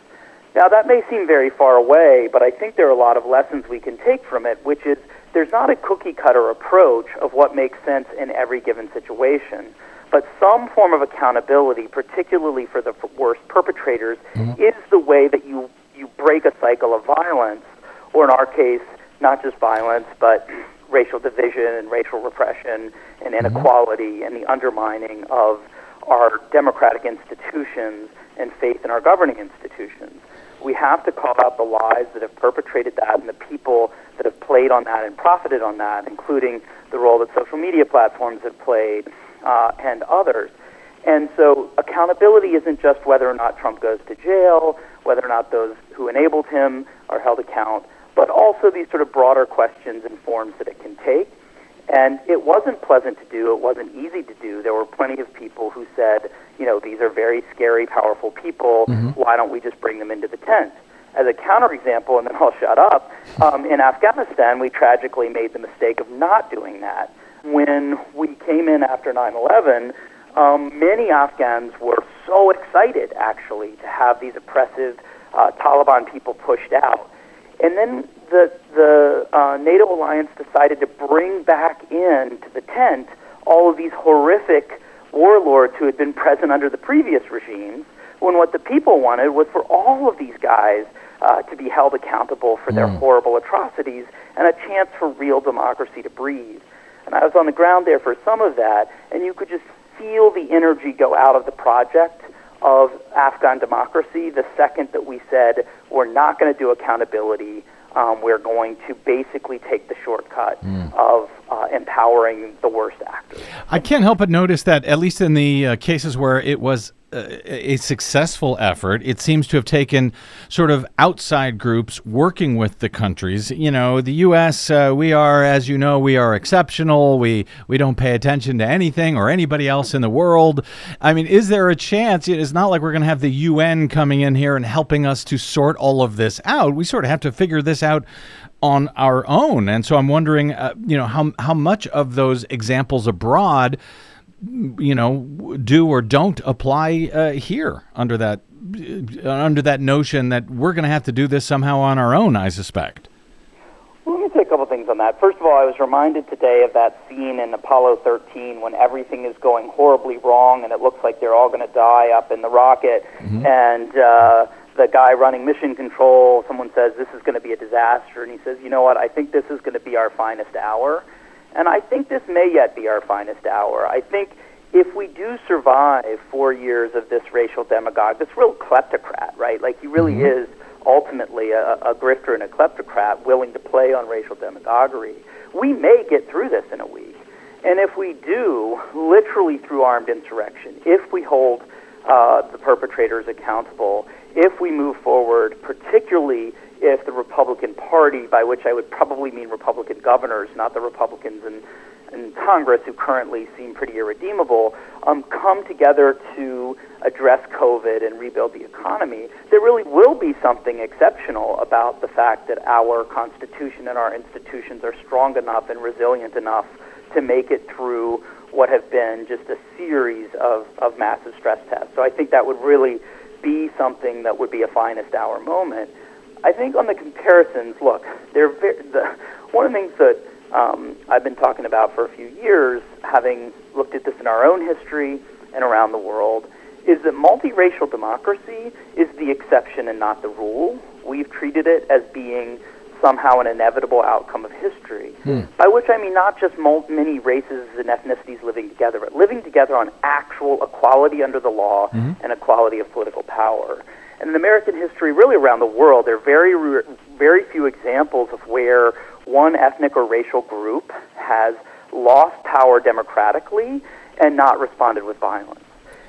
Now, that may seem very far away, but I think there are a lot of lessons we can take from it, which is there's not a cookie cutter approach of what makes sense in every given situation, but some form of accountability, particularly for the worst perpetrators, mm-hmm. is the way that you, you break a cycle of violence, or in our case, not just violence, but [clears throat] racial division and racial repression and mm-hmm. inequality and the undermining of our democratic institutions and faith in our governing institutions. We have to call out the lies that have perpetrated that and the people that have played on that and profited on that, including the role that social media platforms have played uh, and others. And so accountability isn't just whether or not Trump goes to jail, whether or not those who enabled him are held account, but also these sort of broader questions and forms that it can take. And it wasn't pleasant to do. It wasn't easy to do. There were plenty of people who said, you know, these are very scary, powerful people. Mm-hmm. Why don't we just bring them into the tent? As a counterexample, and then I'll shut up, um, in Afghanistan, we tragically made the mistake of not doing that. When we came in after 9 11, um, many Afghans were so excited, actually, to have these oppressive uh, Taliban people pushed out. And then the, the uh, NATO alliance decided to bring back into the tent all of these horrific warlords who had been present under the previous regimes, when what the people wanted was for all of these guys uh, to be held accountable for their mm. horrible atrocities and a chance for real democracy to breathe. And I was on the ground there for some of that, and you could just feel the energy go out of the project of Afghan democracy the second that we said we're not going to do accountability. Um, we're going to basically take the shortcut mm. of uh, empowering the worst actors. I can't help but notice that, at least in the uh, cases where it was a successful effort. It seems to have taken sort of outside groups working with the countries. You know, the U.S. Uh, we are, as you know, we are exceptional. We we don't pay attention to anything or anybody else in the world. I mean, is there a chance? It's not like we're going to have the UN coming in here and helping us to sort all of this out. We sort of have to figure this out on our own. And so I'm wondering, uh, you know, how how much of those examples abroad you know, do or don't apply uh, here under that uh, under that notion that we're going to have to do this somehow on our own. I suspect. let me say a couple things on that. First of all, I was reminded today of that scene in Apollo 13 when everything is going horribly wrong and it looks like they're all going to die up in the rocket, mm-hmm. and uh, the guy running mission control, someone says this is going to be a disaster, and he says, you know what? I think this is going to be our finest hour. And I think this may yet be our finest hour. I think if we do survive four years of this racial demagogue, this real kleptocrat, right? Like he really mm-hmm. is ultimately a, a grifter and a kleptocrat willing to play on racial demagoguery, we may get through this in a week. And if we do, literally through armed insurrection, if we hold uh, the perpetrators accountable, if we move forward, particularly if the Republican Party, by which I would probably mean Republican governors, not the Republicans in, in Congress who currently seem pretty irredeemable, um, come together to address COVID and rebuild the economy, there really will be something exceptional about the fact that our Constitution and our institutions are strong enough and resilient enough to make it through what have been just a series of, of massive stress tests. So I think that would really be something that would be a finest hour moment. I think on the comparisons, look, they're very, the, one of the things that um, I've been talking about for a few years, having looked at this in our own history and around the world, is that multiracial democracy is the exception and not the rule. We've treated it as being somehow an inevitable outcome of history. Hmm. By which I mean not just mul- many races and ethnicities living together, but living together on actual equality under the law mm-hmm. and equality of political power. And in American history, really around the world, there are very, very few examples of where one ethnic or racial group has lost power democratically and not responded with violence.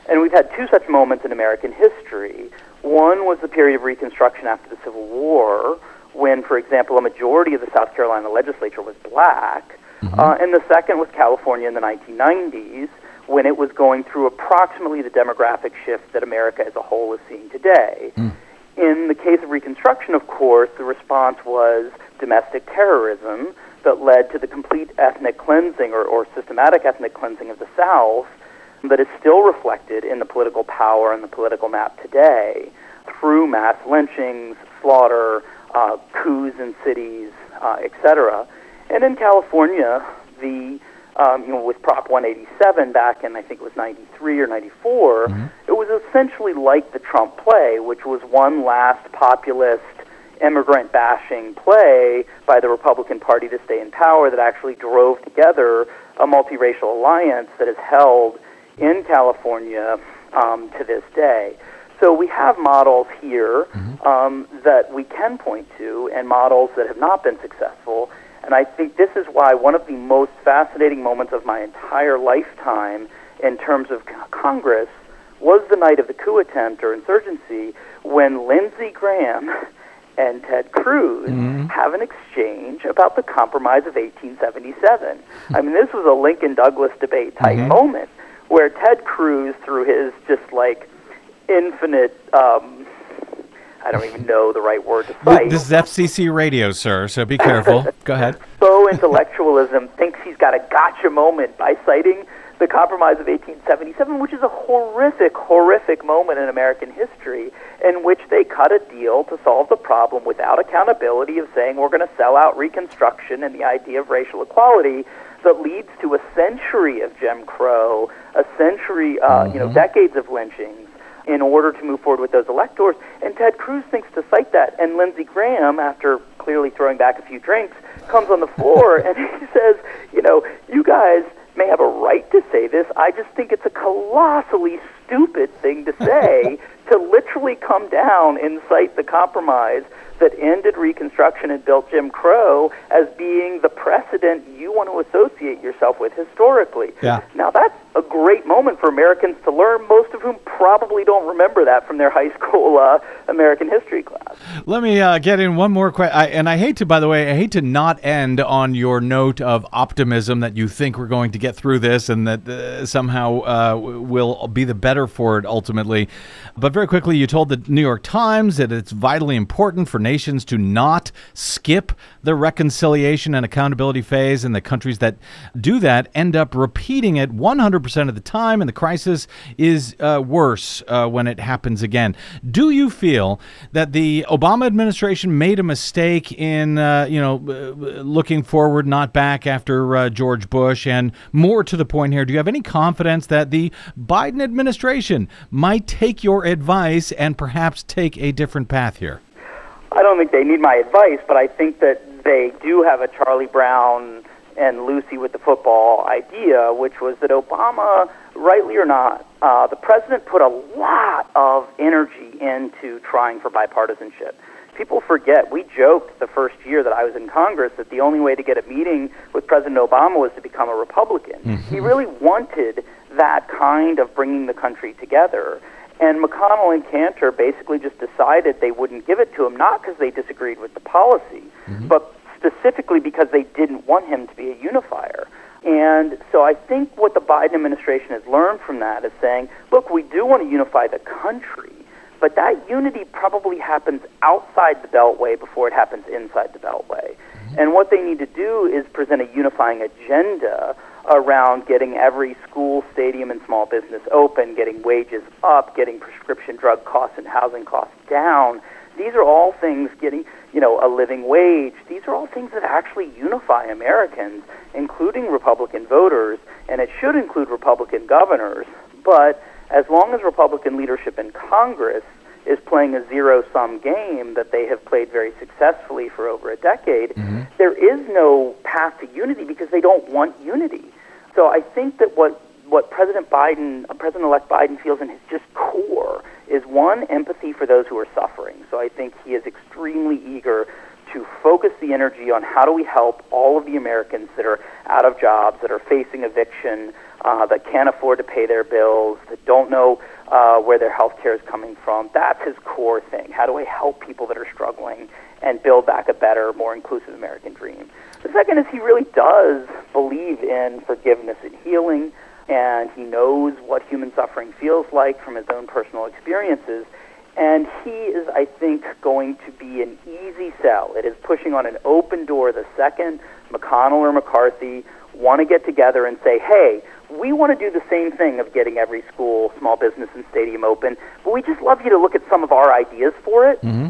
And we've had two such moments in American history. One was the period of Reconstruction after the Civil War, when, for example, a majority of the South Carolina legislature was black. Mm-hmm. Uh, and the second was California in the 1990s, when it was going through approximately the demographic shift that America as a whole is seeing today. Mm. In the case of Reconstruction, of course, the response was domestic terrorism that led to the complete ethnic cleansing or, or systematic ethnic cleansing of the South that is still reflected in the political power and the political map today through mass lynchings, slaughter, uh, coups in cities, uh, etc. And in California, the um, you know, with Prop 187 back in I think it was 93 or 94, mm-hmm. it was essentially like the Trump play, which was one last populist immigrant bashing play by the Republican Party to stay in power that actually drove together a multiracial alliance that is held in California um, to this day. So we have models here mm-hmm. um, that we can point to and models that have not been successful. And I think this is why one of the most fascinating moments of my entire lifetime in terms of Congress was the night of the coup attempt or insurgency when Lindsey Graham [laughs] and Ted Cruz mm-hmm. have an exchange about the Compromise of 1877. I mean, this was a Lincoln Douglas debate type mm-hmm. moment where Ted Cruz, through his just like infinite, um, I don't even know the right word to cite. This is FCC radio, sir, so be careful. [laughs] Go ahead. So intellectualism thinks he's got a gotcha moment by citing the Compromise of 1877, which is a horrific, horrific moment in American history in which they cut a deal to solve the problem without accountability of saying we're going to sell out Reconstruction and the idea of racial equality that leads to a century of Jim Crow, a century, uh, mm-hmm. you know, mm-hmm. decades of lynchings in order to move forward with those electors. And Ted Cruz thinks to cite that. And Lindsey Graham, after clearly throwing back a few drinks, comes on the floor [laughs] and he says, you know, you guys may have a right to say this. I just think it's a colossally stupid thing to say [laughs] to literally come down and cite the compromise that ended Reconstruction and built Jim Crow as being the precedent you want to associate yourself with historically. Yeah. Now, that's a great moment for Americans to learn, most of whom probably don't remember that from their [laughs] high school uh, American history class. Let me uh, get in one more question. And I hate to, by the way, I hate to not end on your note of optimism that you think we're going to get through this and that uh, somehow uh, will be the better for it ultimately. But very quickly, you told the New York Times that it's vitally important for nations to not skip the reconciliation and accountability phase, and the countries that do that end up repeating it 100% of the time, and the crisis is uh, worse uh, when it happens again. Do you feel that the Obama administration made a mistake in, uh, you know, uh, looking forward, not back after uh, George Bush? And more to the point here, do you have any confidence that the Biden administration might take your advice and perhaps take a different path here? I don't think they need my advice, but I think that they do have a Charlie Brown and Lucy with the football idea, which was that Obama, rightly or not, uh, the president put a lot of energy into trying for bipartisanship. People forget, we joked the first year that I was in Congress that the only way to get a meeting with President Obama was to become a Republican. Mm-hmm. He really wanted that kind of bringing the country together. And McConnell and Cantor basically just decided they wouldn't give it to him, not because they disagreed with the policy, mm-hmm. but specifically because they didn't want him to be a unifier. And so I think what the Biden administration has learned from that is saying, look, we do want to unify the country, but that unity probably happens outside the Beltway before it happens inside the Beltway. Mm-hmm. And what they need to do is present a unifying agenda around getting every school, stadium, and small business open, getting wages up, getting prescription drug costs and housing costs down. These are all things getting, you know, a living wage. These are all things that actually unify Americans, including Republican voters, and it should include Republican governors. But as long as Republican leadership in Congress is playing a zero sum game that they have played very successfully for over a decade, mm-hmm. there is no path to unity because they don't want unity. So I think that what what President Biden, President elect Biden feels in his just core is one, empathy for those who are suffering. So I think he is extremely eager to focus the energy on how do we help all of the Americans that are out of jobs, that are facing eviction, uh, that can't afford to pay their bills, that don't know uh, where their health care is coming from. That's his core thing. How do I help people that are struggling and build back a better, more inclusive American dream? The second is he really does believe in forgiveness and healing, and he knows what human suffering feels like from his own personal experiences. And he is, I think, going to be an easy sell. It is pushing on an open door the second McConnell or McCarthy want to get together and say, hey, we want to do the same thing of getting every school, small business, and stadium open, but we just love you to look at some of our ideas for it. Mm-hmm.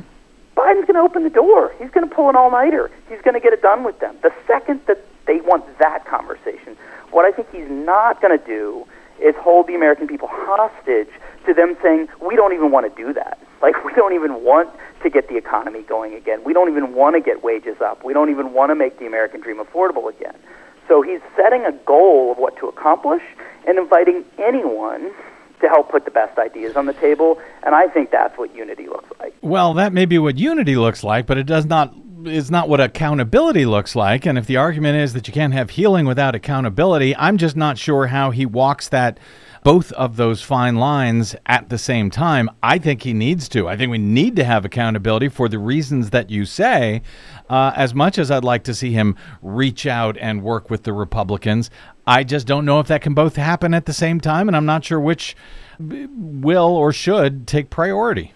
Biden's going to open the door. He's going to pull an all nighter. He's going to get it done with them. The second that they want that conversation, what I think he's not going to do is hold the American people hostage to them saying, we don't even want to do that. Like, we don't even want to get the economy going again. We don't even want to get wages up. We don't even want to make the American dream affordable again. So he's setting a goal of what to accomplish and inviting anyone to help put the best ideas on the table. And I think that's what unity looks like. Well, that may be what unity looks like, but it does not is not what accountability looks like. And if the argument is that you can't have healing without accountability, I'm just not sure how he walks that both of those fine lines at the same time. I think he needs to. I think we need to have accountability for the reasons that you say. Uh, as much as I'd like to see him reach out and work with the Republicans, I just don't know if that can both happen at the same time, and I'm not sure which will or should take priority.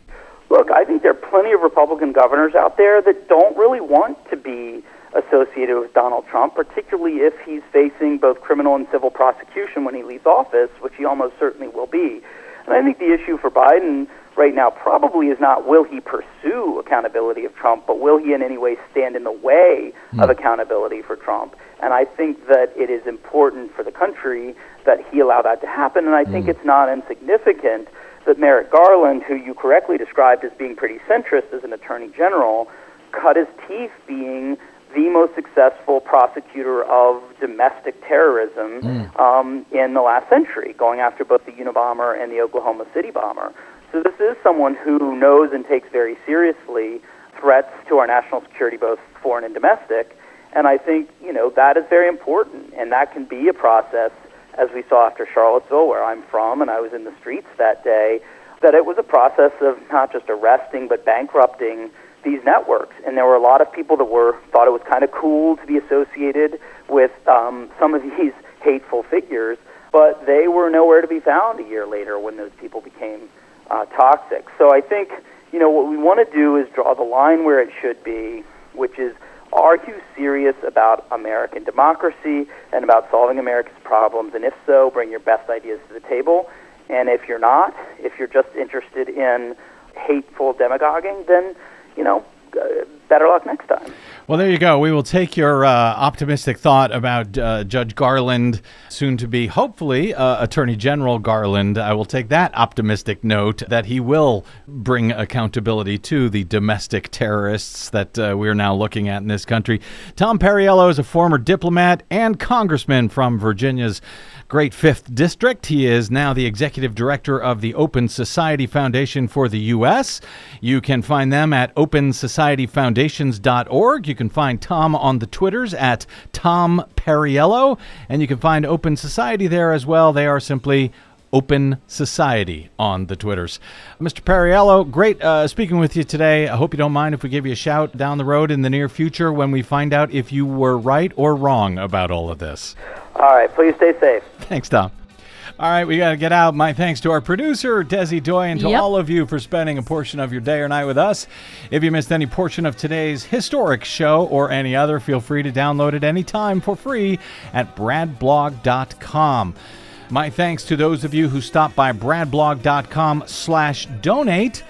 Look, I think there are plenty of Republican governors out there that don't really want to be associated with Donald Trump, particularly if he's facing both criminal and civil prosecution when he leaves office, which he almost certainly will be. And I think the issue for Biden right now probably is not will he pursue accountability of Trump, but will he in any way stand in the way mm. of accountability for Trump? And I think that it is important for the country that he allow that to happen. And I think mm. it's not insignificant that Merrick Garland, who you correctly described as being pretty centrist as an attorney general, cut his teeth being the most successful prosecutor of domestic terrorism mm. um, in the last century, going after both the Unabomber and the Oklahoma City bomber. So this is someone who knows and takes very seriously threats to our national security, both foreign and domestic. And I think you know that is very important, and that can be a process, as we saw after Charlottesville, where I'm from, and I was in the streets that day. That it was a process of not just arresting but bankrupting these networks, and there were a lot of people that were thought it was kind of cool to be associated with um, some of [laughs] these hateful figures, but they were nowhere to be found a year later when those people became uh, toxic. So I think you know what we want to do is draw the line where it should be, which is are you serious about American democracy and about solving America's problems? And if so, bring your best ideas to the table. And if you're not, if you're just interested in hateful demagoguing, then you know, better luck next time. Well, there you go. We will take your uh, optimistic thought about uh, Judge Garland, soon to be, hopefully, uh, Attorney General Garland. I will take that optimistic note that he will bring accountability to the domestic terrorists that uh, we're now looking at in this country. Tom Perriello is a former diplomat and congressman from Virginia's great 5th District. He is now the executive director of the Open Society Foundation for the U.S. You can find them at opensocietyfoundations.org. You can find Tom on the Twitters at Tom Perriello, and you can find Open Society there as well. They are simply Open Society on the Twitters. Mr. Perriello, great uh, speaking with you today. I hope you don't mind if we give you a shout down the road in the near future when we find out if you were right or wrong about all of this. All right, please stay safe. Thanks, Tom. All right, we got to get out. My thanks to our producer, Desi Doyen, and to yep. all of you for spending a portion of your day or night with us. If you missed any portion of today's historic show or any other, feel free to download it anytime for free at bradblog.com. My thanks to those of you who stopped by bradblog.com slash donate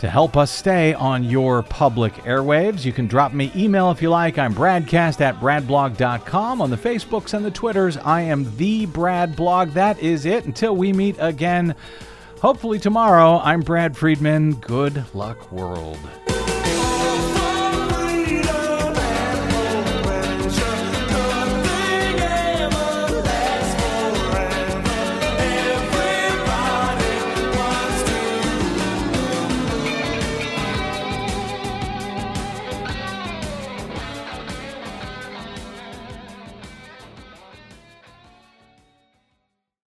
to help us stay on your public airwaves. You can drop me email if you like. I'm bradcast at bradblog.com. On the Facebooks and the Twitters, I am the Brad Blog. That is it. Until we meet again, hopefully tomorrow, I'm Brad Friedman. Good luck, world.